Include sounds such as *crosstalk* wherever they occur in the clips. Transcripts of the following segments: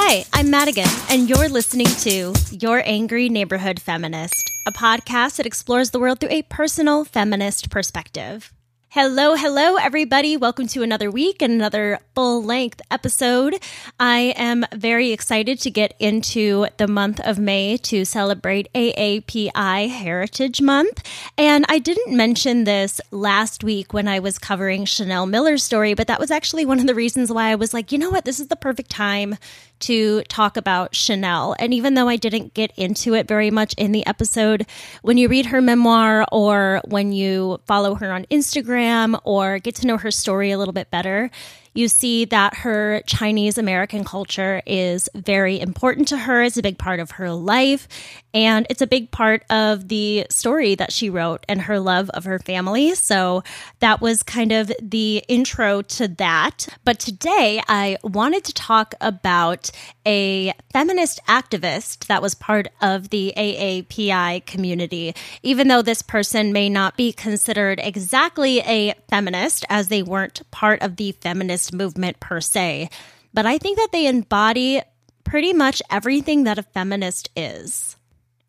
Hi, I'm Madigan, and you're listening to Your Angry Neighborhood Feminist, a podcast that explores the world through a personal feminist perspective. Hello, hello, everybody. Welcome to another week and another full length episode. I am very excited to get into the month of May to celebrate AAPI Heritage Month. And I didn't mention this last week when I was covering Chanel Miller's story, but that was actually one of the reasons why I was like, you know what, this is the perfect time to talk about Chanel. And even though I didn't get into it very much in the episode, when you read her memoir or when you follow her on Instagram or get to know her story a little bit better, you see that her Chinese American culture is very important to her. It's a big part of her life. And it's a big part of the story that she wrote and her love of her family. So that was kind of the intro to that. But today I wanted to talk about a feminist activist that was part of the AAPI community. Even though this person may not be considered exactly a feminist, as they weren't part of the feminist movement per se, but I think that they embody pretty much everything that a feminist is.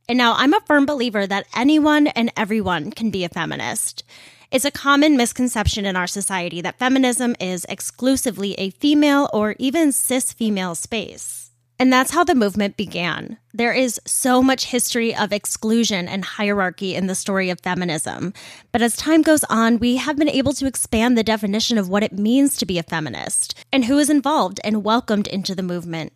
And now I'm a firm believer that anyone and everyone can be a feminist. It's a common misconception in our society that feminism is exclusively a female or even cis female space. And that's how the movement began. There is so much history of exclusion and hierarchy in the story of feminism. But as time goes on, we have been able to expand the definition of what it means to be a feminist and who is involved and welcomed into the movement.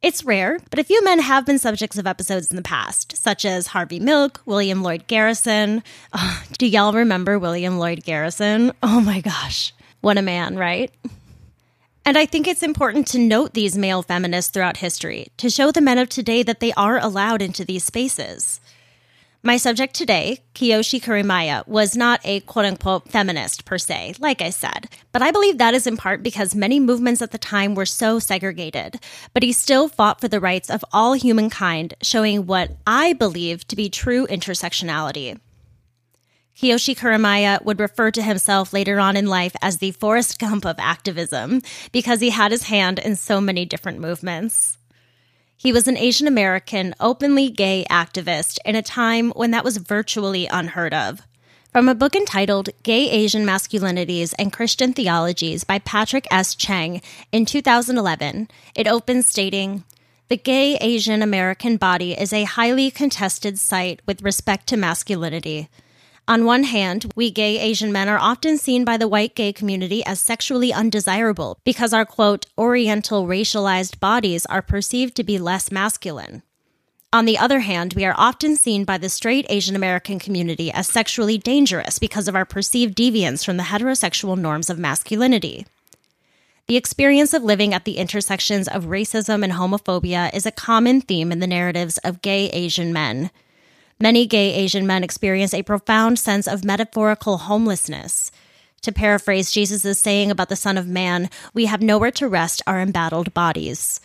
It's rare, but a few men have been subjects of episodes in the past, such as Harvey Milk, William Lloyd Garrison. Oh, *laughs* do y'all remember William Lloyd Garrison? Oh my gosh. What a man, right? And I think it's important to note these male feminists throughout history to show the men of today that they are allowed into these spaces. My subject today, Kiyoshi Kuromiya, was not a quote unquote feminist per se, like I said, but I believe that is in part because many movements at the time were so segregated. But he still fought for the rights of all humankind, showing what I believe to be true intersectionality. Kiyoshi Kuromiya would refer to himself later on in life as the Forrest Gump of activism because he had his hand in so many different movements. He was an Asian American, openly gay activist in a time when that was virtually unheard of. From a book entitled Gay Asian Masculinities and Christian Theologies by Patrick S. Cheng in 2011, it opens stating, the gay Asian American body is a highly contested site with respect to masculinity. On one hand, we gay Asian men are often seen by the white gay community as sexually undesirable because our quote, oriental racialized bodies are perceived to be less masculine. On the other hand, we are often seen by the straight Asian American community as sexually dangerous because of our perceived deviance from the heterosexual norms of masculinity. The experience of living at the intersections of racism and homophobia is a common theme in the narratives of gay Asian men. Many gay Asian men experience a profound sense of metaphorical homelessness. To paraphrase Jesus' saying about the Son of Man, we have nowhere to rest our embattled bodies.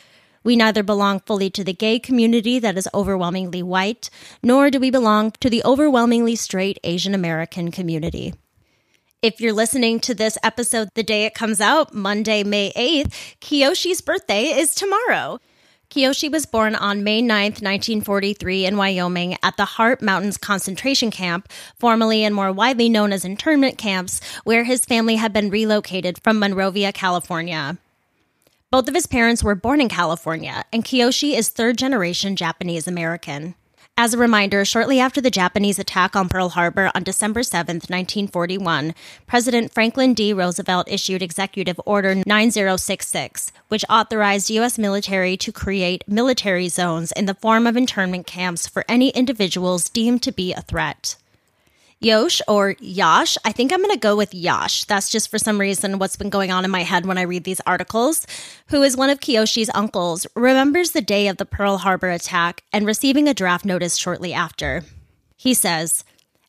We neither belong fully to the gay community that is overwhelmingly white, nor do we belong to the overwhelmingly straight Asian American community. If you're listening to this episode the day it comes out, Monday, May 8th, Kiyoshi's birthday is tomorrow. Kiyoshi was born on May 9, 1943, in Wyoming at the Heart Mountains concentration camp, formerly and more widely known as internment camps, where his family had been relocated from Monrovia, California. Both of his parents were born in California, and Kiyoshi is third generation Japanese American. As a reminder, shortly after the Japanese attack on Pearl Harbor on December 7, 1941, President Franklin D. Roosevelt issued Executive Order 9066, which authorized U.S. military to create military zones in the form of internment camps for any individuals deemed to be a threat. Yosh or Yash. I think I'm going to go with Yash. That's just for some reason what's been going on in my head when I read these articles. Who is one of Kiyoshi's uncles, remembers the day of the Pearl Harbor attack and receiving a draft notice shortly after. He says,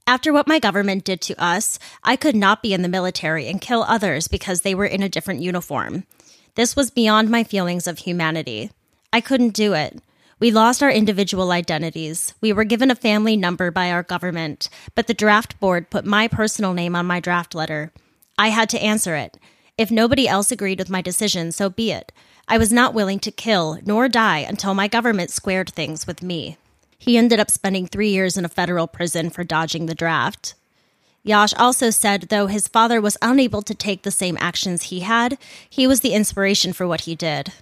after what my government did to us, I could not be in the military and kill others because they were in a different uniform. This was beyond my feelings of humanity. I couldn't do it. We lost our individual identities. We were given a family number by our government, but the draft board put my personal name on my draft letter. I had to answer it. If nobody else agreed with my decision, so be it. I was not willing to kill nor die until my government squared things with me. He ended up spending three years in a federal prison for dodging the draft. Yash also said though his father was unable to take the same actions he had, he was the inspiration for what he did.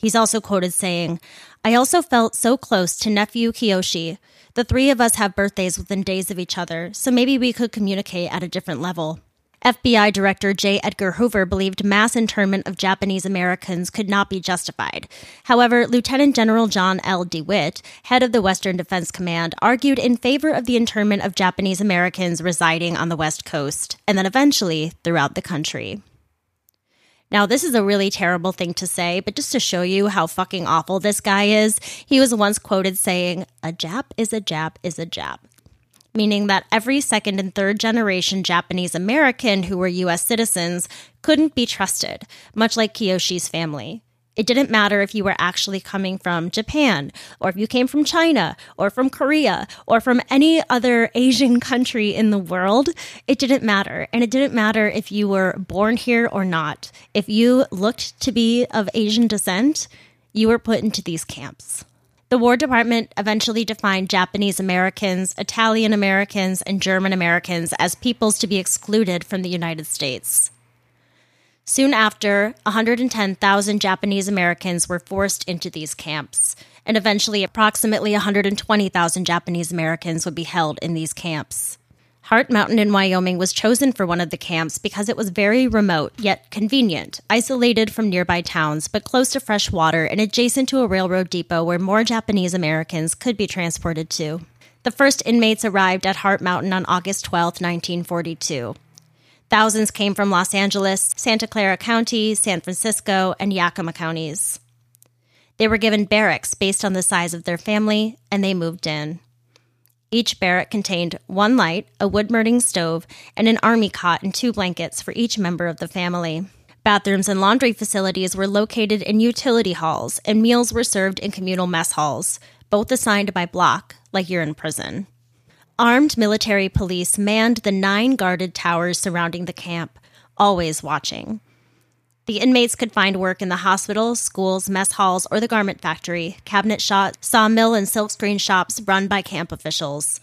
He's also quoted saying, I also felt so close to nephew Kiyoshi. The three of us have birthdays within days of each other, so maybe we could communicate at a different level. FBI Director J. Edgar Hoover believed mass internment of Japanese Americans could not be justified. However, Lieutenant General John L. DeWitt, head of the Western Defense Command, argued in favor of the internment of Japanese Americans residing on the West Coast, and then eventually throughout the country. Now, this is a really terrible thing to say, but just to show you how fucking awful this guy is, he was once quoted saying, A Jap is a Jap is a Jap. Meaning that every second and third generation Japanese American who were US citizens couldn't be trusted, much like Kiyoshi's family. It didn't matter if you were actually coming from Japan, or if you came from China, or from Korea, or from any other Asian country in the world. It didn't matter. And it didn't matter if you were born here or not. If you looked to be of Asian descent, you were put into these camps. The War Department eventually defined Japanese Americans, Italian Americans, and German Americans as peoples to be excluded from the United States. Soon after, 110,000 Japanese Americans were forced into these camps, and eventually approximately 120,000 Japanese Americans would be held in these camps. Heart Mountain in Wyoming was chosen for one of the camps because it was very remote yet convenient, isolated from nearby towns but close to fresh water and adjacent to a railroad depot where more Japanese Americans could be transported to. The first inmates arrived at Heart Mountain on August 12, 1942. Thousands came from Los Angeles, Santa Clara County, San Francisco, and Yakima counties. They were given barracks based on the size of their family, and they moved in. Each barrack contained one light, a wood burning stove, and an army cot and two blankets for each member of the family. Bathrooms and laundry facilities were located in utility halls, and meals were served in communal mess halls, both assigned by block, like you're in prison. Armed military police manned the nine guarded towers surrounding the camp, always watching. The inmates could find work in the hospitals, schools, mess halls, or the garment factory, cabinet shop, sawmill, and silkscreen shops run by camp officials.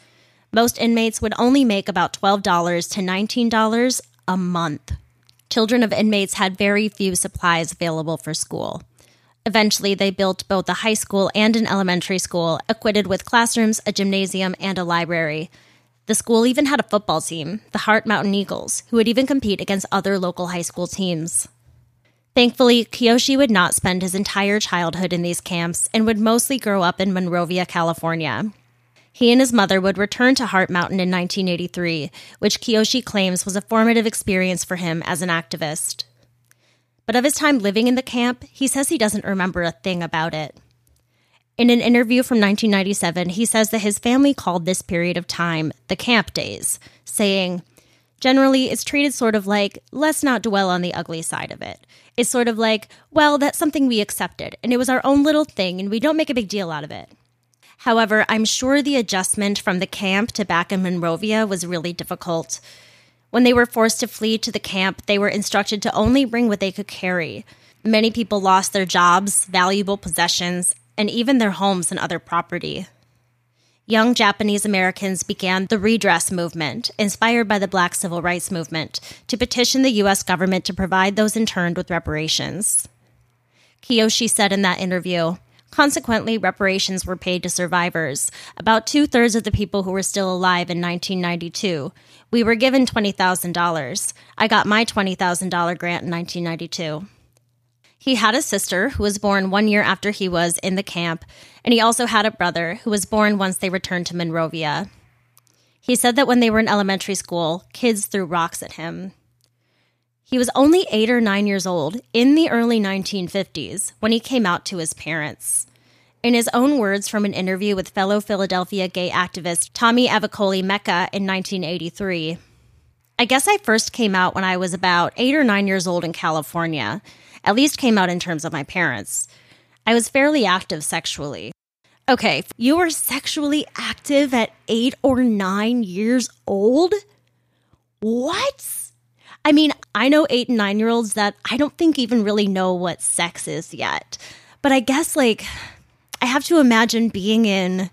Most inmates would only make about $12 to $19 a month. Children of inmates had very few supplies available for school. Eventually, they built both a high school and an elementary school, equipped with classrooms, a gymnasium, and a library. The school even had a football team, the Heart Mountain Eagles, who would even compete against other local high school teams. Thankfully, Kiyoshi would not spend his entire childhood in these camps and would mostly grow up in Monrovia, California. He and his mother would return to Heart Mountain in 1983, which Kiyoshi claims was a formative experience for him as an activist. But of his time living in the camp, he says he doesn't remember a thing about it. In an interview from 1997, he says that his family called this period of time the camp days, saying, Generally, it's treated sort of like, let's not dwell on the ugly side of it. It's sort of like, well, that's something we accepted, and it was our own little thing, and we don't make a big deal out of it. However, I'm sure the adjustment from the camp to back in Monrovia was really difficult. When they were forced to flee to the camp, they were instructed to only bring what they could carry. Many people lost their jobs, valuable possessions, and even their homes and other property young Japanese Americans began the redress movement, inspired by the Black Civil Rights Movement, to petition the U.S. government to provide those interned with reparations. Kiyoshi said in that interview, Consequently, reparations were paid to survivors, about two thirds of the people who were still alive in 1992. We were given $20,000. I got my $20,000 grant in 1992. He had a sister who was born one year after he was in the camp, and he also had a brother who was born once they returned to Monrovia. He said that when they were in elementary school, kids threw rocks at him. He was only eight or nine years old in the early 1950s when he came out to his parents. In his own words from an interview with fellow Philadelphia gay activist Tommy Avicoli Mecca in 1983, I guess I first came out when I was about eight or nine years old in California at least came out in terms of my parents. I was fairly active sexually. Okay, you were sexually active at eight or nine years old? What? I mean, I know eight and nine year olds that I don't think even really know what sex is yet. But I guess, like, I have to imagine being in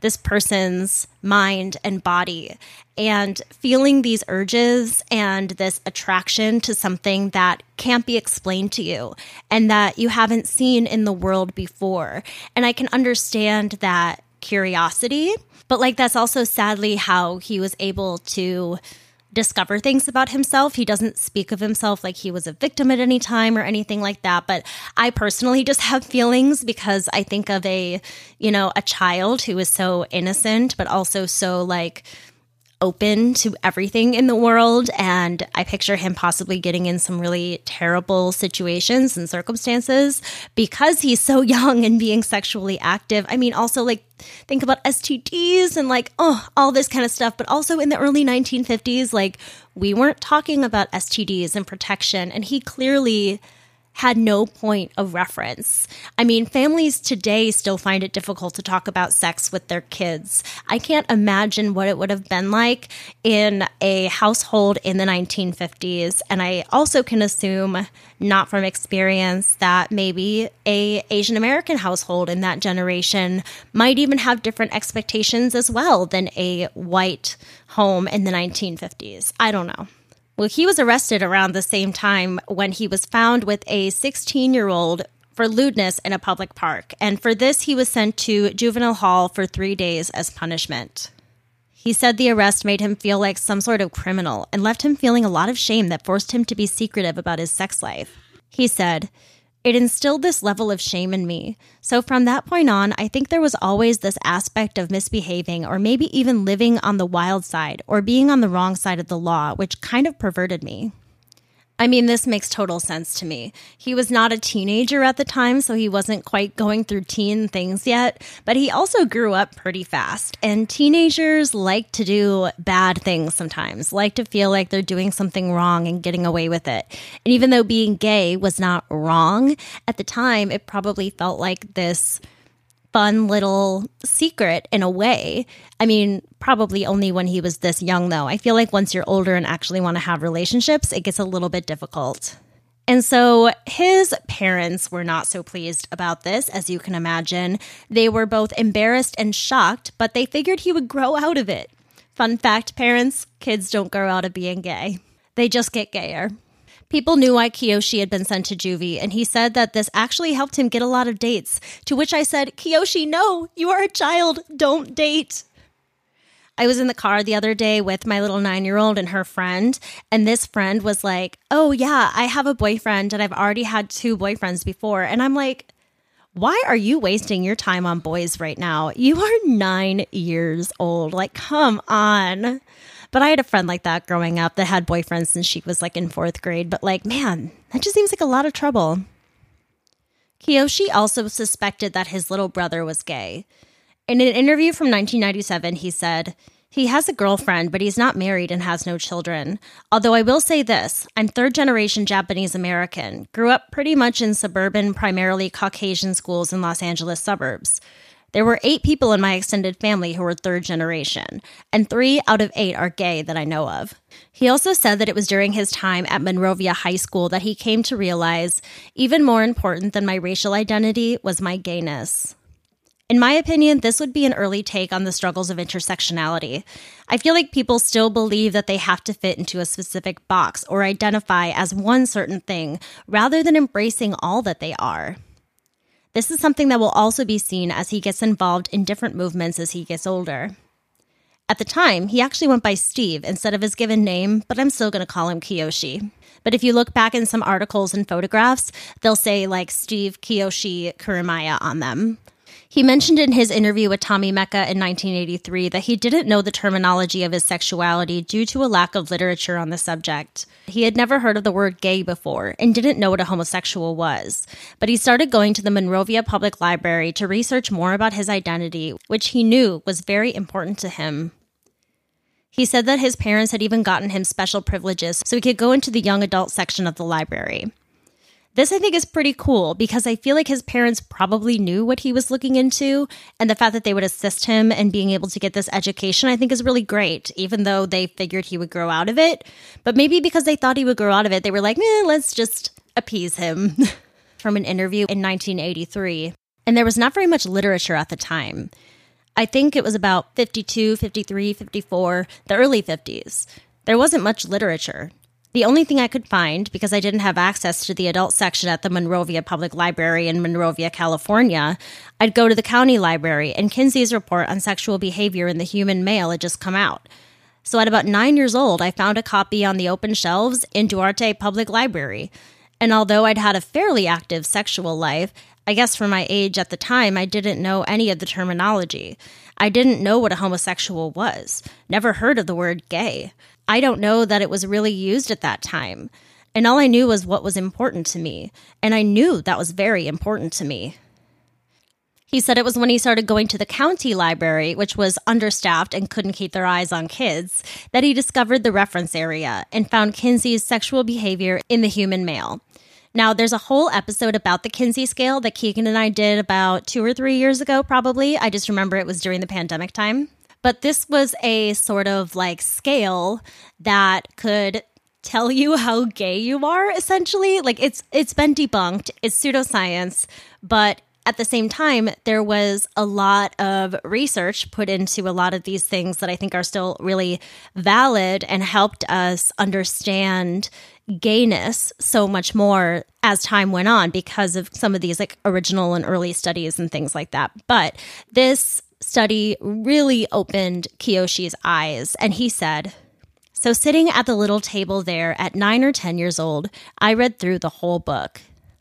this person's mind and body and feeling these urges and this attraction to something that can't be explained to you and that you haven't seen in the world before. And I can understand that curiosity, but like that's also sadly how he was able to discover things about himself. He doesn't speak of himself like he was a victim at any time or anything like that. But I personally just have feelings because I think of a, you know, a child who is so innocent, but also so like, open to everything in the world. And I picture him possibly getting in some really terrible situations and circumstances because he's so *laughs* young and being sexually active. I mean, also, like, think about STDs and like, oh, all this kind of stuff. But also in the early 1950s, like, we weren't talking about STDs and protection. And he clearly had no point of reference. I mean, families today still find it difficult to talk about sex with their kids. I can't imagine what it would have been like in a household in the 1950s. And I also can assume, not from experience, that maybe a Asian American household in that generation might even have different expectations as well than a white home in the 1950s. I don't know. Well, he was arrested around the same time when he was found with a 16 year old for lewdness in a public park. And for this, he was sent to juvenile hall for three days as punishment. He said the arrest made him feel like some sort of criminal and left him feeling a lot of shame that forced him to be secretive about his sex life. He said, it instilled this level of shame in me. So from that point on, I think there was always this aspect of misbehaving or maybe even living on the wild side or being on the wrong side of the law, which kind of perverted me. I mean, this makes total sense to me. He was not a teenager at the time, so he wasn't quite going through teen things yet, but he also grew up pretty fast. And teenagers like to do bad things sometimes, like to feel like they're doing something wrong and getting away with it. And even though being gay was not wrong, at the time, it probably felt like this fun little secret in a way. I mean, probably only when he was this young, though. I feel like once you're older and actually want to have relationships, it gets a little bit difficult. And so his parents were not so pleased about this, as you can imagine. They were both embarrassed and shocked, but they figured he would grow out of it. Fun fact parents, kids don't grow out of being gay, they just get gayer. People knew why Kiyoshi had been sent to juvie, and he said that this actually helped him get a lot of dates. To which I said, Kiyoshi, no, you are a child, don't date. I was in the car the other day with my little nine year old and her friend, and this friend was like, Oh, yeah, I have a boyfriend, and I've already had two boyfriends before. And I'm like, why are you wasting your time on boys right now? You are nine years old. Like, come on. But I had a friend like that growing up that had boyfriends since she was like in fourth grade. But like, man, that just seems like a lot of trouble. Kiyoshi also suspected that his little brother was gay. In an interview from 1997, he said, he has a girlfriend, but he's not married and has no children. Although I will say this I'm third generation Japanese American, grew up pretty much in suburban, primarily Caucasian schools in Los Angeles suburbs. There were eight people in my extended family who were third generation, and three out of eight are gay that I know of. He also said that it was during his time at Monrovia High School that he came to realize even more important than my racial identity was my gayness. In my opinion, this would be an early take on the struggles of intersectionality. I feel like people still believe that they have to fit into a specific box or identify as one certain thing rather than embracing all that they are. This is something that will also be seen as he gets involved in different movements as he gets older. At the time, he actually went by Steve instead of his given name, but I'm still going to call him Kiyoshi. But if you look back in some articles and photographs, they'll say like Steve Kiyoshi Kuromiya on them. He mentioned in his interview with Tommy Mecca in 1983 that he didn't know the terminology of his sexuality due to a lack of literature on the subject. He had never heard of the word gay before and didn't know what a homosexual was. But he started going to the Monrovia Public Library to research more about his identity, which he knew was very important to him. He said that his parents had even gotten him special privileges so he could go into the young adult section of the library. This I think is pretty cool because I feel like his parents probably knew what he was looking into, and the fact that they would assist him in being able to get this education, I think is really great, even though they figured he would grow out of it. But maybe because they thought he would grow out of it, they were like, eh, let's just appease him. *laughs* From an interview in 1983. And there was not very much literature at the time. I think it was about 52, 53, 54, the early 50s. There wasn't much literature. The only thing I could find, because I didn't have access to the adult section at the Monrovia Public Library in Monrovia, California, I'd go to the county library, and Kinsey's report on sexual behavior in the human male had just come out. So at about nine years old, I found a copy on the open shelves in Duarte Public Library. And although I'd had a fairly active sexual life, I guess for my age at the time, I didn't know any of the terminology. I didn't know what a homosexual was, never heard of the word gay. I don't know that it was really used at that time. And all I knew was what was important to me. And I knew that was very important to me. He said it was when he started going to the county library, which was understaffed and couldn't keep their eyes on kids, that he discovered the reference area and found Kinsey's sexual behavior in the human male. Now, there's a whole episode about the Kinsey scale that Keegan and I did about two or three years ago, probably. I just remember it was during the pandemic time. But this was a sort of like scale that could tell you how gay you are essentially. Like it's it's been debunked. It's pseudoscience. But at the same time, there was a lot of research put into a lot of these things that I think are still really valid and helped us understand gayness so much more as time went on because of some of these like original and early studies and things like that. But this study really opened Kiyoshi's eyes, and he said, So, sitting at the little table there at nine or 10 years old, I read through the whole book.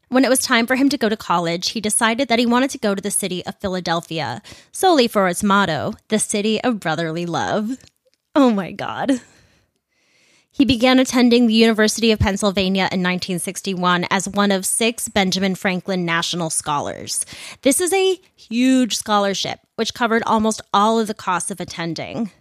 When it was time for him to go to college, he decided that he wanted to go to the city of Philadelphia, solely for its motto, the city of brotherly love. Oh my God. He began attending the University of Pennsylvania in 1961 as one of six Benjamin Franklin National Scholars. This is a huge scholarship, which covered almost all of the costs of attending.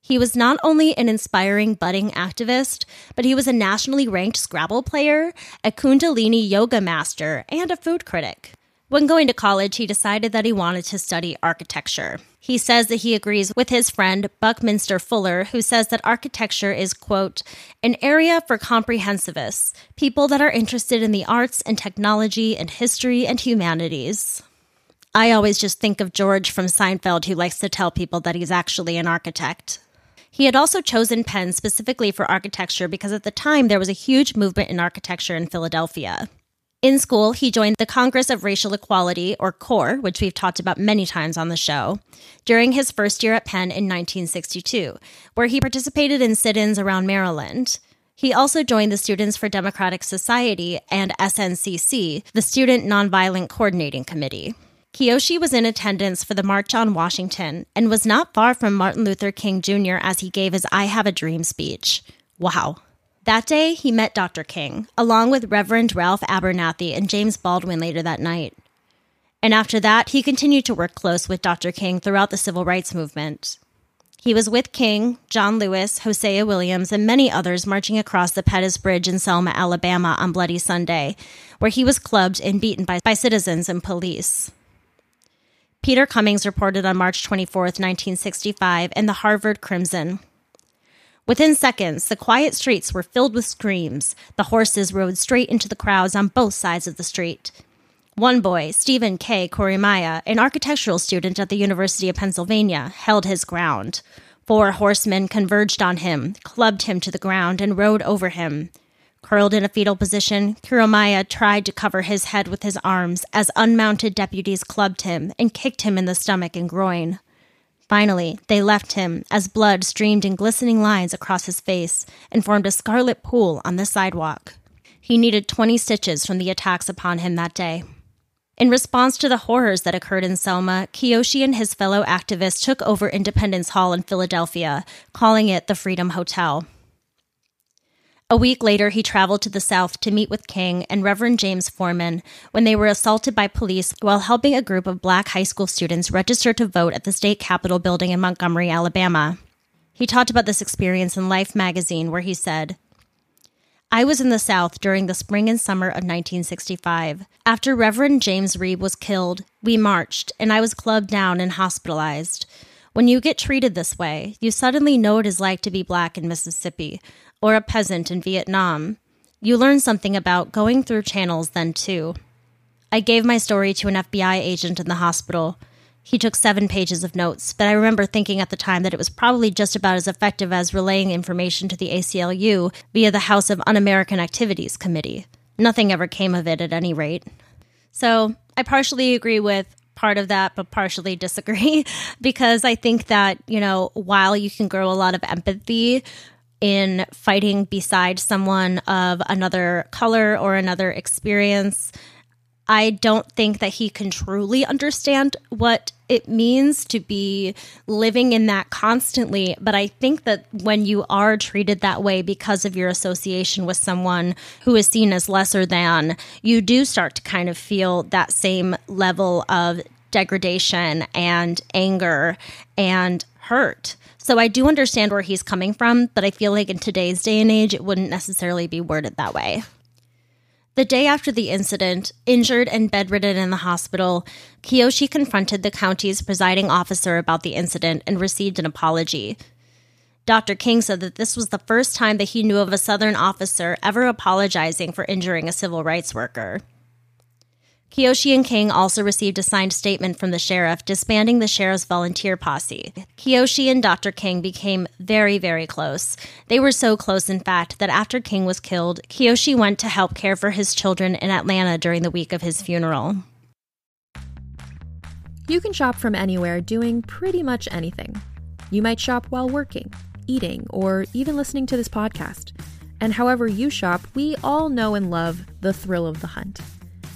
He was not only an inspiring budding activist, but he was a nationally ranked Scrabble player, a Kundalini yoga master, and a food critic. When going to college, he decided that he wanted to study architecture. He says that he agrees with his friend Buckminster Fuller, who says that architecture is, quote, an area for comprehensivists, people that are interested in the arts and technology and history and humanities. I always just think of George from Seinfeld, who likes to tell people that he's actually an architect. He had also chosen Penn specifically for architecture because at the time there was a huge movement in architecture in Philadelphia. In school, he joined the Congress of Racial Equality, or CORE, which we've talked about many times on the show, during his first year at Penn in 1962, where he participated in sit ins around Maryland. He also joined the Students for Democratic Society and SNCC, the Student Nonviolent Coordinating Committee. Kiyoshi was in attendance for the March on Washington and was not far from Martin Luther King Jr. as he gave his I Have a Dream speech. Wow. That day, he met Dr. King, along with Reverend Ralph Abernathy and James Baldwin later that night. And after that, he continued to work close with Dr. King throughout the civil rights movement. He was with King, John Lewis, Hosea Williams, and many others marching across the Pettus Bridge in Selma, Alabama on Bloody Sunday, where he was clubbed and beaten by, by citizens and police. Peter Cummings reported on March 24, 1965, in the Harvard Crimson. Within seconds, the quiet streets were filled with screams. The horses rode straight into the crowds on both sides of the street. One boy, Stephen K. Kuromiya, an architectural student at the University of Pennsylvania, held his ground. Four horsemen converged on him, clubbed him to the ground, and rode over him. Curled in a fetal position, Kuromiya tried to cover his head with his arms as unmounted deputies clubbed him and kicked him in the stomach and groin. Finally, they left him as blood streamed in glistening lines across his face and formed a scarlet pool on the sidewalk. He needed 20 stitches from the attacks upon him that day. In response to the horrors that occurred in Selma, Kiyoshi and his fellow activists took over Independence Hall in Philadelphia, calling it the Freedom Hotel. A week later, he traveled to the South to meet with King and Reverend James Forman when they were assaulted by police while helping a group of black high school students register to vote at the state capitol building in Montgomery, Alabama. He talked about this experience in Life magazine, where he said, I was in the South during the spring and summer of 1965. After Reverend James Reeb was killed, we marched, and I was clubbed down and hospitalized. When you get treated this way, you suddenly know what it is like to be black in Mississippi, or a peasant in Vietnam. You learn something about going through channels then, too. I gave my story to an FBI agent in the hospital. He took seven pages of notes, but I remember thinking at the time that it was probably just about as effective as relaying information to the ACLU via the House of Un American Activities Committee. Nothing ever came of it at any rate. So I partially agree with part of that, but partially disagree *laughs* because I think that, you know, while you can grow a lot of empathy in fighting beside someone of another color or another experience. I don't think that he can truly understand what it means to be living in that constantly. But I think that when you are treated that way because of your association with someone who is seen as lesser than, you do start to kind of feel that same level of degradation and anger and hurt. So I do understand where he's coming from, but I feel like in today's day and age, it wouldn't necessarily be worded that way. The day after the incident, injured and bedridden in the hospital, Kiyoshi confronted the county's presiding officer about the incident and received an apology. Dr. King said that this was the first time that he knew of a Southern officer ever apologizing for injuring a civil rights worker. Kiyoshi and King also received a signed statement from the sheriff disbanding the sheriff's volunteer posse. Kiyoshi and Dr. King became very, very close. They were so close, in fact, that after King was killed, Kiyoshi went to help care for his children in Atlanta during the week of his funeral. You can shop from anywhere doing pretty much anything. You might shop while working, eating, or even listening to this podcast. And however you shop, we all know and love the thrill of the hunt.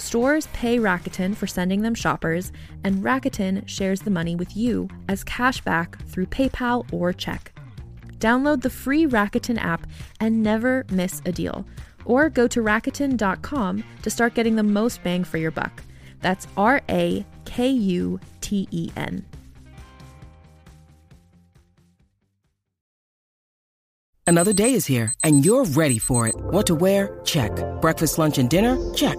Stores pay Rakuten for sending them shoppers, and Rakuten shares the money with you as cash back through PayPal or check. Download the free Rakuten app and never miss a deal. Or go to Rakuten.com to start getting the most bang for your buck. That's R A K U T E N. Another day is here, and you're ready for it. What to wear? Check. Breakfast, lunch, and dinner? Check.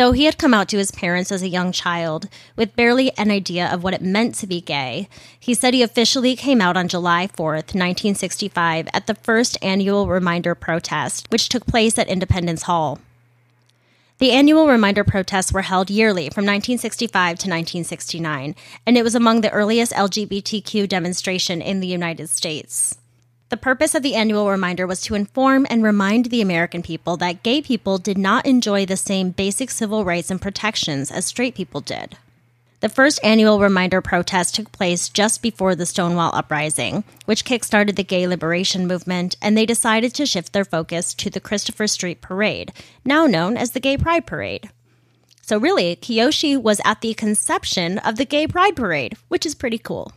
Though he had come out to his parents as a young child with barely an idea of what it meant to be gay, he said he officially came out on July 4th, 1965, at the first annual Reminder protest, which took place at Independence Hall. The annual Reminder protests were held yearly from 1965 to 1969, and it was among the earliest LGBTQ demonstration in the United States. The purpose of the annual reminder was to inform and remind the American people that gay people did not enjoy the same basic civil rights and protections as straight people did. The first annual reminder protest took place just before the Stonewall Uprising, which kickstarted the gay liberation movement, and they decided to shift their focus to the Christopher Street Parade, now known as the Gay Pride Parade. So, really, Kiyoshi was at the conception of the Gay Pride Parade, which is pretty cool.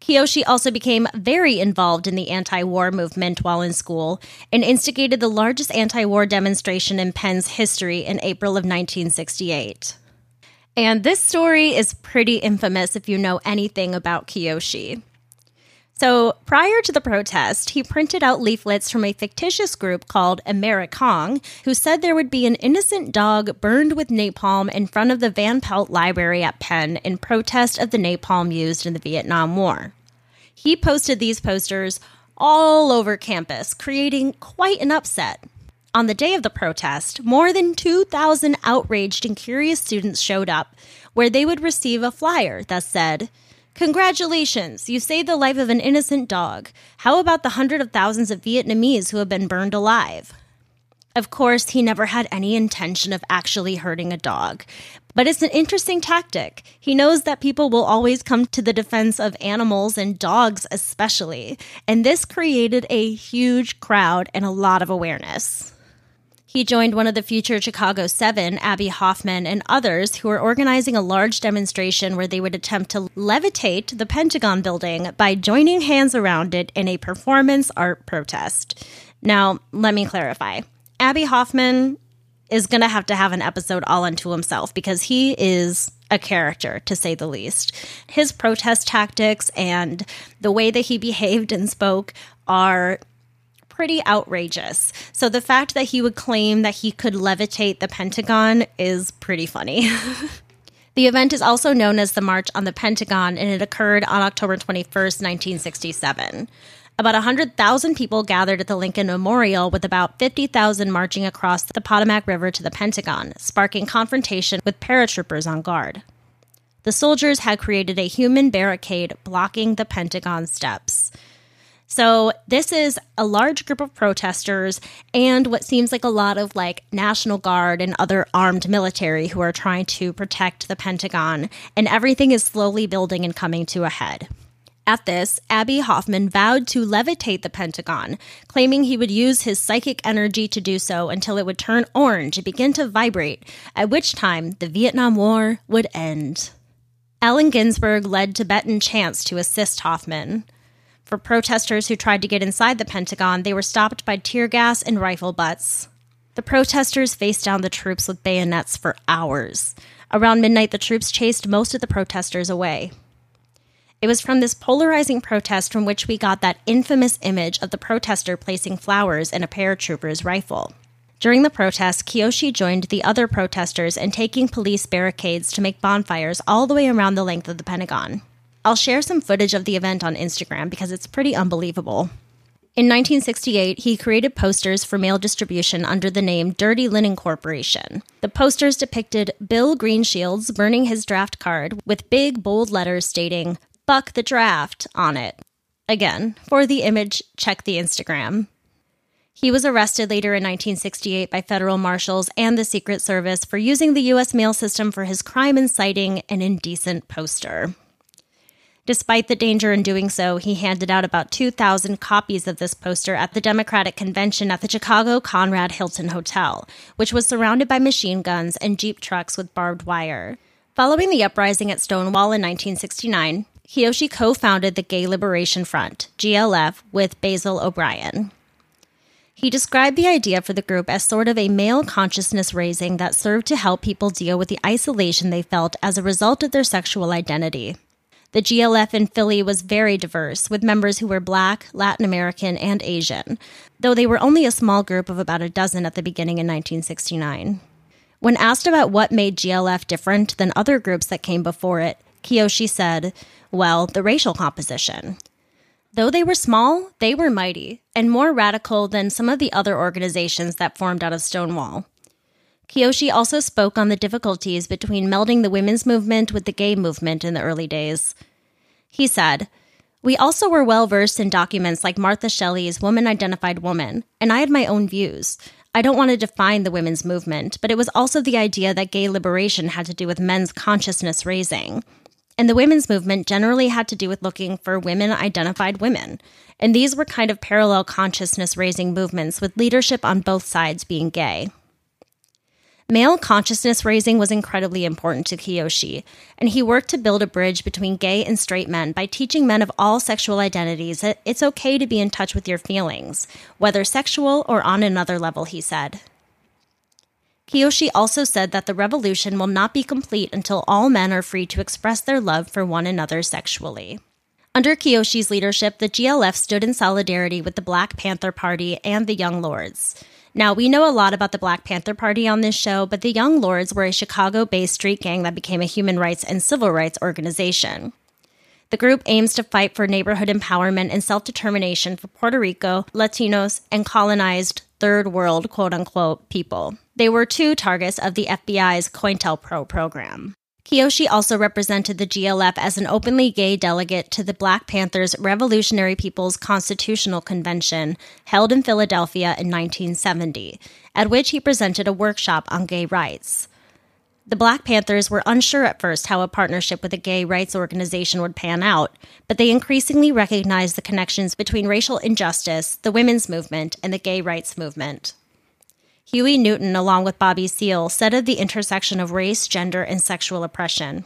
Kiyoshi also became very involved in the anti war movement while in school and instigated the largest anti war demonstration in Penn's history in April of 1968. And this story is pretty infamous if you know anything about Kiyoshi. So, prior to the protest, he printed out leaflets from a fictitious group called Amerikong, who said there would be an innocent dog burned with napalm in front of the Van Pelt Library at Penn in protest of the napalm used in the Vietnam War. He posted these posters all over campus, creating quite an upset. On the day of the protest, more than 2,000 outraged and curious students showed up, where they would receive a flyer that said, Congratulations, you saved the life of an innocent dog. How about the hundred of thousands of Vietnamese who have been burned alive? Of course, he never had any intention of actually hurting a dog. But it's an interesting tactic. He knows that people will always come to the defense of animals and dogs, especially. And this created a huge crowd and a lot of awareness. He joined one of the future Chicago Seven, Abbie Hoffman, and others who were organizing a large demonstration where they would attempt to levitate the Pentagon building by joining hands around it in a performance art protest. Now, let me clarify. Abbie Hoffman is going to have to have an episode all unto himself because he is a character, to say the least. His protest tactics and the way that he behaved and spoke are pretty outrageous. So the fact that he would claim that he could levitate the Pentagon is pretty funny. *laughs* the event is also known as the March on the Pentagon, and it occurred on October 21st, 1967. About 100,000 people gathered at the Lincoln Memorial, with about 50,000 marching across the Potomac River to the Pentagon, sparking confrontation with paratroopers on guard. The soldiers had created a human barricade blocking the Pentagon steps. So, this is a large group of protesters and what seems like a lot of like National Guard and other armed military who are trying to protect the Pentagon, and everything is slowly building and coming to a head. At this, Abbie Hoffman vowed to levitate the Pentagon, claiming he would use his psychic energy to do so until it would turn orange and begin to vibrate, at which time the Vietnam War would end. Allen Ginsberg led Tibetan chants to assist Hoffman. For protesters who tried to get inside the Pentagon, they were stopped by tear gas and rifle butts. The protesters faced down the troops with bayonets for hours. Around midnight, the troops chased most of the protesters away. It was from this polarizing protest from which we got that infamous image of the protester placing flowers in a paratrooper's rifle. During the protest, Kiyoshi joined the other protesters in taking police barricades to make bonfires all the way around the length of the Pentagon. I'll share some footage of the event on Instagram because it's pretty unbelievable. In 1968, he created posters for mail distribution under the name Dirty Linen Corporation. The posters depicted Bill Greenshields burning his draft card with big, bold letters stating, Buck the draft on it. Again, for the image, check the Instagram. He was arrested later in 1968 by federal marshals and the Secret Service for using the U.S. mail system for his crime inciting an indecent poster. Despite the danger in doing so, he handed out about 2,000 copies of this poster at the Democratic convention at the Chicago Conrad Hilton Hotel, which was surrounded by machine guns and Jeep trucks with barbed wire. Following the uprising at Stonewall in 1969, Kiyoshi co founded the Gay Liberation Front, GLF, with Basil O'Brien. He described the idea for the group as sort of a male consciousness raising that served to help people deal with the isolation they felt as a result of their sexual identity. The GLF in Philly was very diverse, with members who were Black, Latin American, and Asian, though they were only a small group of about a dozen at the beginning in 1969. When asked about what made GLF different than other groups that came before it, Kiyoshi said, Well, the racial composition. Though they were small, they were mighty, and more radical than some of the other organizations that formed out of Stonewall. Kiyoshi also spoke on the difficulties between melding the women's movement with the gay movement in the early days. He said, We also were well versed in documents like Martha Shelley's Woman Identified Woman, and I had my own views. I don't want to define the women's movement, but it was also the idea that gay liberation had to do with men's consciousness raising. And the women's movement generally had to do with looking for women identified women. And these were kind of parallel consciousness raising movements with leadership on both sides being gay. Male consciousness raising was incredibly important to Kiyoshi, and he worked to build a bridge between gay and straight men by teaching men of all sexual identities that it's okay to be in touch with your feelings, whether sexual or on another level, he said. Kiyoshi also said that the revolution will not be complete until all men are free to express their love for one another sexually. Under Kiyoshi's leadership, the GLF stood in solidarity with the Black Panther Party and the Young Lords. Now, we know a lot about the Black Panther Party on this show, but the Young Lords were a Chicago based street gang that became a human rights and civil rights organization. The group aims to fight for neighborhood empowerment and self determination for Puerto Rico, Latinos, and colonized third world quote unquote people. They were two targets of the FBI's COINTELPRO program. Kiyoshi also represented the GLF as an openly gay delegate to the Black Panthers Revolutionary People's Constitutional Convention held in Philadelphia in 1970, at which he presented a workshop on gay rights. The Black Panthers were unsure at first how a partnership with a gay rights organization would pan out, but they increasingly recognized the connections between racial injustice, the women's movement, and the gay rights movement. Huey Newton, along with Bobby Seale, said of the intersection of race, gender, and sexual oppression.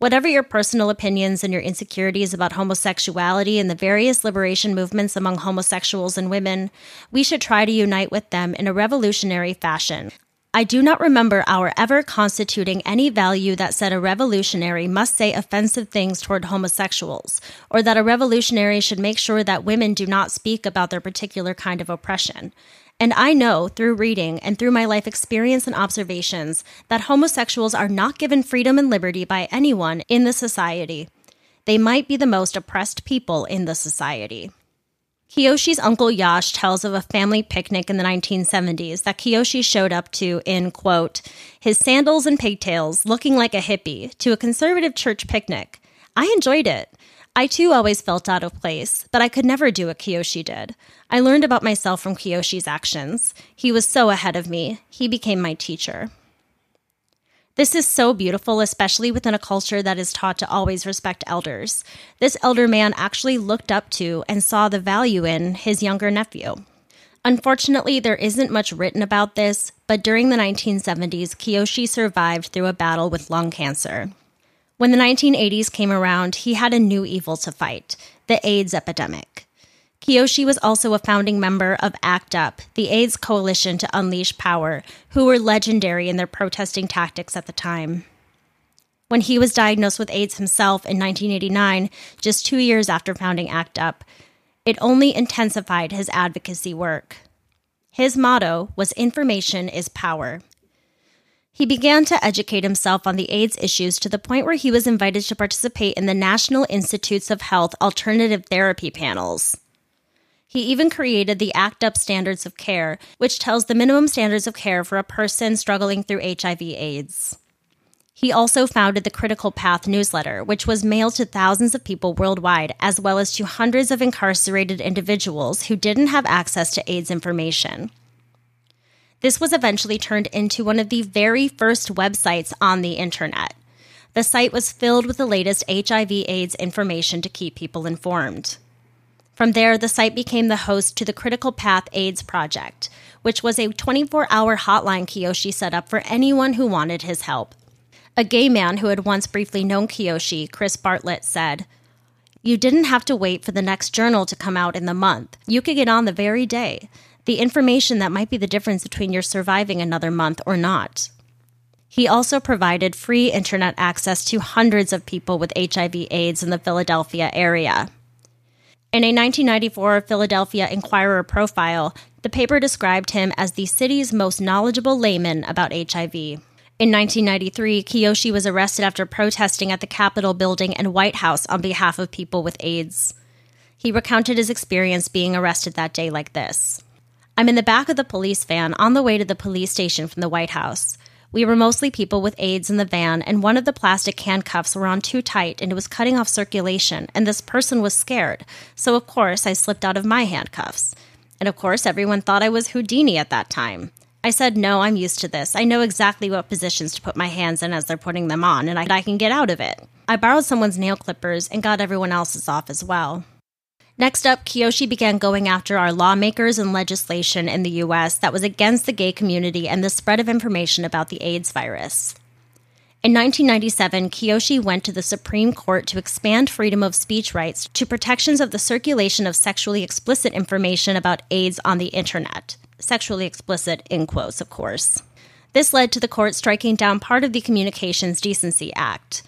Whatever your personal opinions and your insecurities about homosexuality and the various liberation movements among homosexuals and women, we should try to unite with them in a revolutionary fashion. I do not remember our ever constituting any value that said a revolutionary must say offensive things toward homosexuals, or that a revolutionary should make sure that women do not speak about their particular kind of oppression. And I know through reading and through my life experience and observations that homosexuals are not given freedom and liberty by anyone in the society. They might be the most oppressed people in the society. Kiyoshi's uncle Yash tells of a family picnic in the 1970s that Kiyoshi showed up to in, quote, his sandals and pigtails, looking like a hippie, to a conservative church picnic. I enjoyed it. I too always felt out of place, but I could never do what Kiyoshi did. I learned about myself from Kiyoshi's actions. He was so ahead of me. He became my teacher. This is so beautiful, especially within a culture that is taught to always respect elders. This elder man actually looked up to and saw the value in his younger nephew. Unfortunately, there isn't much written about this, but during the 1970s, Kiyoshi survived through a battle with lung cancer. When the 1980s came around, he had a new evil to fight the AIDS epidemic. Kiyoshi was also a founding member of ACT UP, the AIDS coalition to unleash power, who were legendary in their protesting tactics at the time. When he was diagnosed with AIDS himself in 1989, just two years after founding ACT UP, it only intensified his advocacy work. His motto was Information is Power, he began to educate himself on the AIDS issues to the point where he was invited to participate in the National Institutes of Health alternative therapy panels. He even created the ACT UP Standards of Care, which tells the minimum standards of care for a person struggling through HIV/AIDS. He also founded the Critical Path newsletter, which was mailed to thousands of people worldwide, as well as to hundreds of incarcerated individuals who didn't have access to AIDS information. This was eventually turned into one of the very first websites on the internet. The site was filled with the latest HIV AIDS information to keep people informed. From there, the site became the host to the Critical Path AIDS Project, which was a 24 hour hotline Kiyoshi set up for anyone who wanted his help. A gay man who had once briefly known Kiyoshi, Chris Bartlett, said, You didn't have to wait for the next journal to come out in the month. You could get on the very day. The information that might be the difference between your surviving another month or not. He also provided free internet access to hundreds of people with HIV AIDS in the Philadelphia area. In a 1994 Philadelphia Inquirer profile, the paper described him as the city's most knowledgeable layman about HIV. In 1993, Kiyoshi was arrested after protesting at the Capitol building and White House on behalf of people with AIDS. He recounted his experience being arrested that day like this I'm in the back of the police van on the way to the police station from the White House. We were mostly people with AIDS in the van, and one of the plastic handcuffs were on too tight and it was cutting off circulation, and this person was scared. So, of course, I slipped out of my handcuffs. And of course, everyone thought I was Houdini at that time. I said, No, I'm used to this. I know exactly what positions to put my hands in as they're putting them on, and I, I can get out of it. I borrowed someone's nail clippers and got everyone else's off as well. Next up, Kiyoshi began going after our lawmakers and legislation in the US that was against the gay community and the spread of information about the AIDS virus. In 1997, Kiyoshi went to the Supreme Court to expand freedom of speech rights to protections of the circulation of sexually explicit information about AIDS on the internet. Sexually explicit, in quotes, of course. This led to the court striking down part of the Communications Decency Act.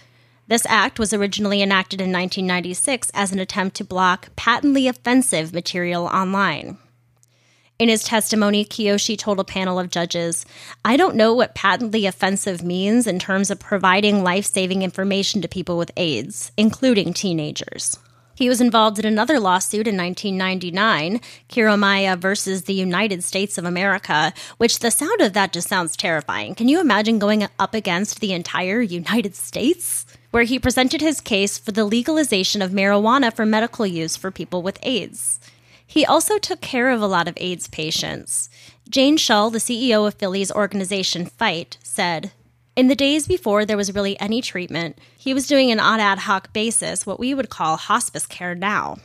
This act was originally enacted in 1996 as an attempt to block patently offensive material online. In his testimony, Kiyoshi told a panel of judges, I don't know what patently offensive means in terms of providing life saving information to people with AIDS, including teenagers. He was involved in another lawsuit in 1999, Kuromiya versus the United States of America, which the sound of that just sounds terrifying. Can you imagine going up against the entire United States? Where he presented his case for the legalization of marijuana for medical use for people with AIDS. He also took care of a lot of AIDS patients. Jane Shull, the CEO of Philly's organization FIGHT, said, in the days before there was really any treatment, he was doing an on ad hoc basis what we would call hospice care now.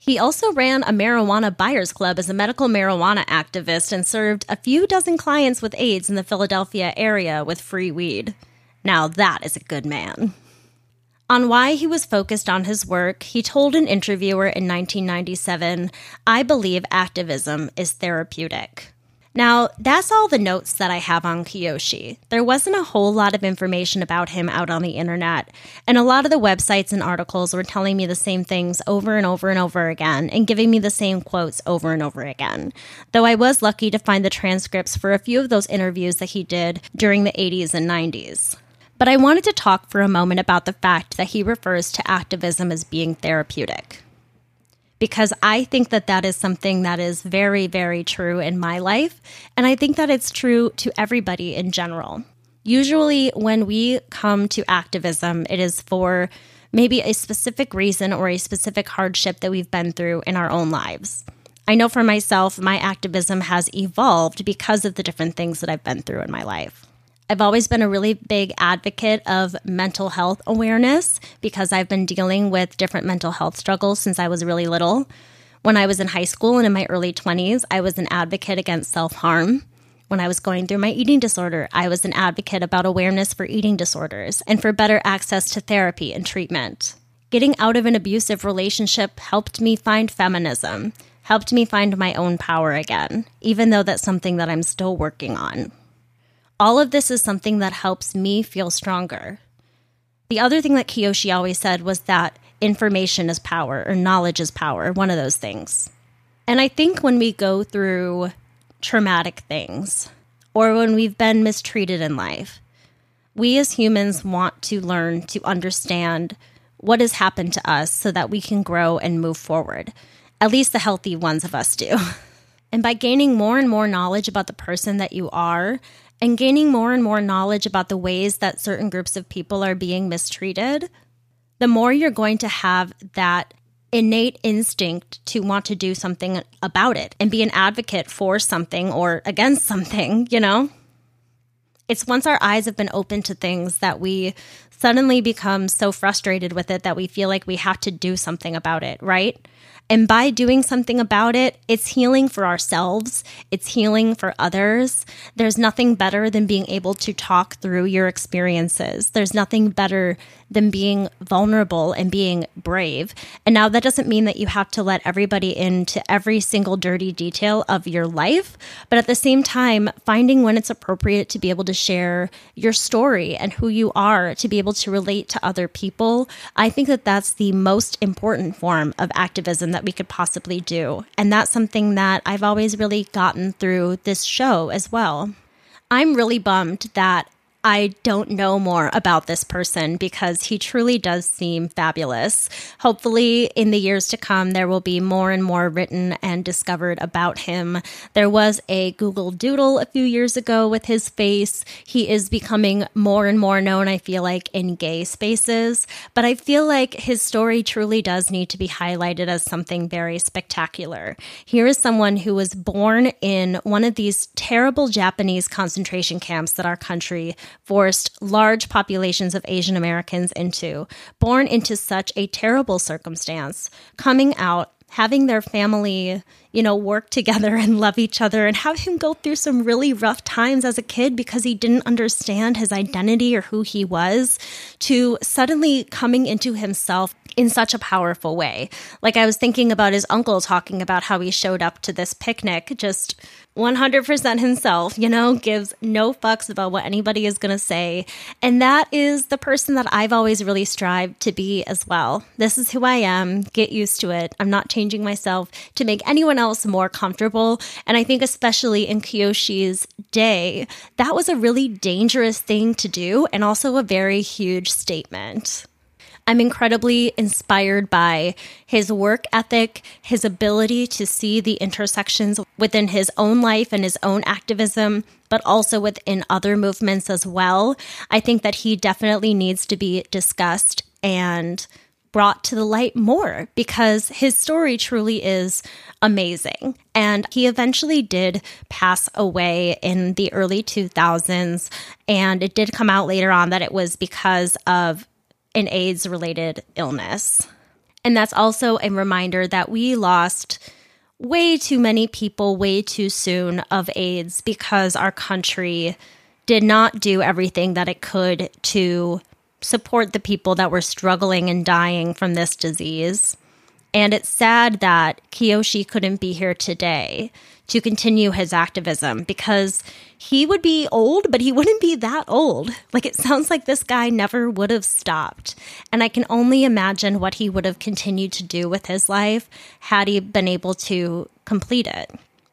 He also ran a marijuana buyers club as a medical marijuana activist and served a few dozen clients with AIDS in the Philadelphia area with free weed. Now that is a good man. On why he was focused on his work, he told an interviewer in 1997 I believe activism is therapeutic. Now, that's all the notes that I have on Kiyoshi. There wasn't a whole lot of information about him out on the internet, and a lot of the websites and articles were telling me the same things over and over and over again and giving me the same quotes over and over again. Though I was lucky to find the transcripts for a few of those interviews that he did during the 80s and 90s. But I wanted to talk for a moment about the fact that he refers to activism as being therapeutic. Because I think that that is something that is very, very true in my life. And I think that it's true to everybody in general. Usually, when we come to activism, it is for maybe a specific reason or a specific hardship that we've been through in our own lives. I know for myself, my activism has evolved because of the different things that I've been through in my life. I've always been a really big advocate of mental health awareness because I've been dealing with different mental health struggles since I was really little. When I was in high school and in my early 20s, I was an advocate against self harm. When I was going through my eating disorder, I was an advocate about awareness for eating disorders and for better access to therapy and treatment. Getting out of an abusive relationship helped me find feminism, helped me find my own power again, even though that's something that I'm still working on. All of this is something that helps me feel stronger. The other thing that Kiyoshi always said was that information is power or knowledge is power, one of those things. And I think when we go through traumatic things or when we've been mistreated in life, we as humans want to learn to understand what has happened to us so that we can grow and move forward. At least the healthy ones of us do. *laughs* And by gaining more and more knowledge about the person that you are, and gaining more and more knowledge about the ways that certain groups of people are being mistreated, the more you're going to have that innate instinct to want to do something about it and be an advocate for something or against something, you know? It's once our eyes have been open to things that we suddenly become so frustrated with it that we feel like we have to do something about it, right? And by doing something about it, it's healing for ourselves, it's healing for others. There's nothing better than being able to talk through your experiences. There's nothing better than being vulnerable and being brave. And now that doesn't mean that you have to let everybody into every single dirty detail of your life, but at the same time, finding when it's appropriate to be able to share your story and who you are to be able to relate to other people. I think that that's the most important form of activism that we could possibly do. And that's something that I've always really gotten through this show as well. I'm really bummed that I don't know more about this person because he truly does seem fabulous. Hopefully, in the years to come, there will be more and more written and discovered about him. There was a Google Doodle a few years ago with his face. He is becoming more and more known, I feel like, in gay spaces. But I feel like his story truly does need to be highlighted as something very spectacular. Here is someone who was born in one of these terrible Japanese concentration camps that our country forced large populations of Asian Americans into, born into such a terrible circumstance, coming out, having their family, you know, work together *laughs* and love each other, and have him go through some really rough times as a kid because he didn't understand his identity or who he was, to suddenly coming into himself in such a powerful way. Like I was thinking about his uncle talking about how he showed up to this picnic just 100% himself, you know, gives no fucks about what anybody is going to say. And that is the person that I've always really strived to be as well. This is who I am. Get used to it. I'm not changing myself to make anyone else more comfortable. And I think, especially in Kiyoshi's day, that was a really dangerous thing to do and also a very huge statement. I'm incredibly inspired by his work ethic, his ability to see the intersections within his own life and his own activism, but also within other movements as well. I think that he definitely needs to be discussed and brought to the light more because his story truly is amazing. And he eventually did pass away in the early 2000s. And it did come out later on that it was because of an AIDS related illness. And that's also a reminder that we lost way too many people way too soon of AIDS because our country did not do everything that it could to support the people that were struggling and dying from this disease. And it's sad that Kiyoshi couldn't be here today to continue his activism because he would be old, but he wouldn't be that old. Like it sounds like this guy never would have stopped. And I can only imagine what he would have continued to do with his life had he been able to complete it.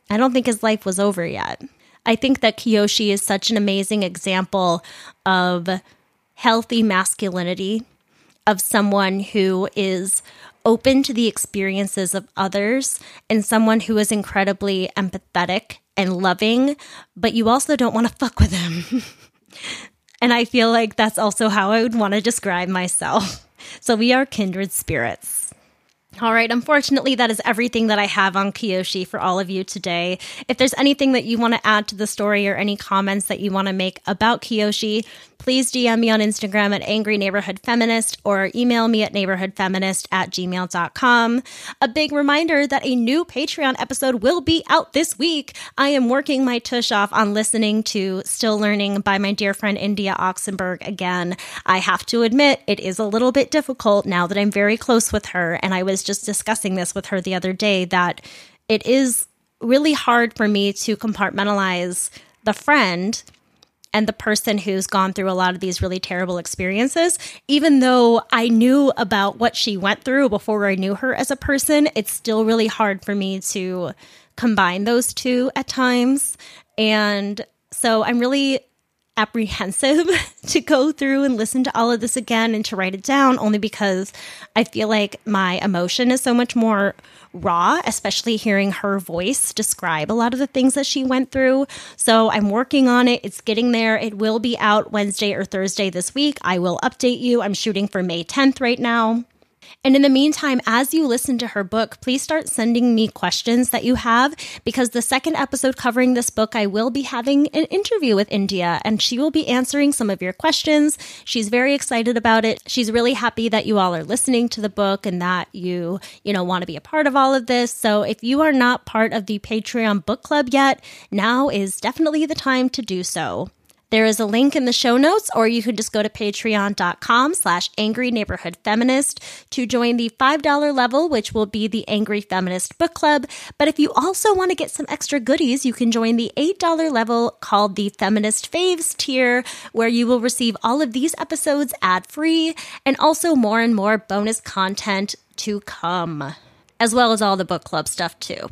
I don't think his life was over yet. I think that Kiyoshi is such an amazing example of healthy masculinity, of someone who is open to the experiences of others and someone who is incredibly empathetic and loving, but you also don't want to fuck with him. *laughs* and I feel like that's also how I would want to describe myself. *laughs* So we are kindred spirits. All right. Unfortunately, that is everything that I have on Kiyoshi for all of you today. If there's anything that you want to add to the story or any comments that you want to make about Kiyoshi, please DM me on Instagram at Angry Neighborhood Feminist or email me at neighborhoodfeminist at gmail.com. A big reminder that a new Patreon episode will be out this week. I am working my tush off on listening to Still Learning by my dear friend India Oxenberg again. I have to admit, it is a little bit difficult now that I'm very close with her, and I was just discussing this with her the other day that it is really hard for me to compartmentalize the friend and the person who's gone through a lot of these really terrible experiences, even though I knew about what she went through before I knew her as a person, it's still really hard for me to combine those two at times. And so I'm really apprehensive *laughs* to go through and listen to all of this again and to write it down only because I feel like my emotion is so much more raw, especially hearing her voice describe a lot of the things that she went through. So I'm working on it. It's getting there. It will be out Wednesday or Thursday this week. I will update you. I'm shooting for May 10th right now. And in the meantime, as you listen to her book, please start sending me questions that you have because the second episode covering this book, I will be having an interview with India and she will be answering some of your questions. She's very excited about it. She's really happy that you all are listening to the book and that you, you know, want to be a part of all of this. So if you are not part of the Patreon book club yet, now is definitely the time to do so. There is a link in the show notes, or you can just go to patreon.com slash angry neighborhood feminist to join the $5 level, which will be the Angry Feminist Book Club. But if you also want to get some extra goodies, you can join the $8 level called the Feminist Faves tier, where you will receive all of these episodes ad free and also more and more bonus content to come, as well as all the book club stuff too.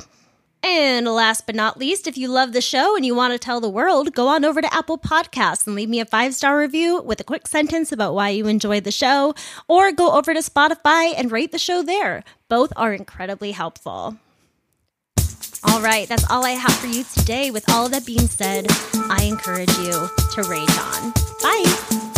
And last but not least, if you love the show and you want to tell the world, go on over to Apple Podcasts and leave me a five star review with a quick sentence about why you enjoyed the show, or go over to Spotify and rate the show there. Both are incredibly helpful. All right, that's all I have for you today. With all that being said, I encourage you to rage on. Bye.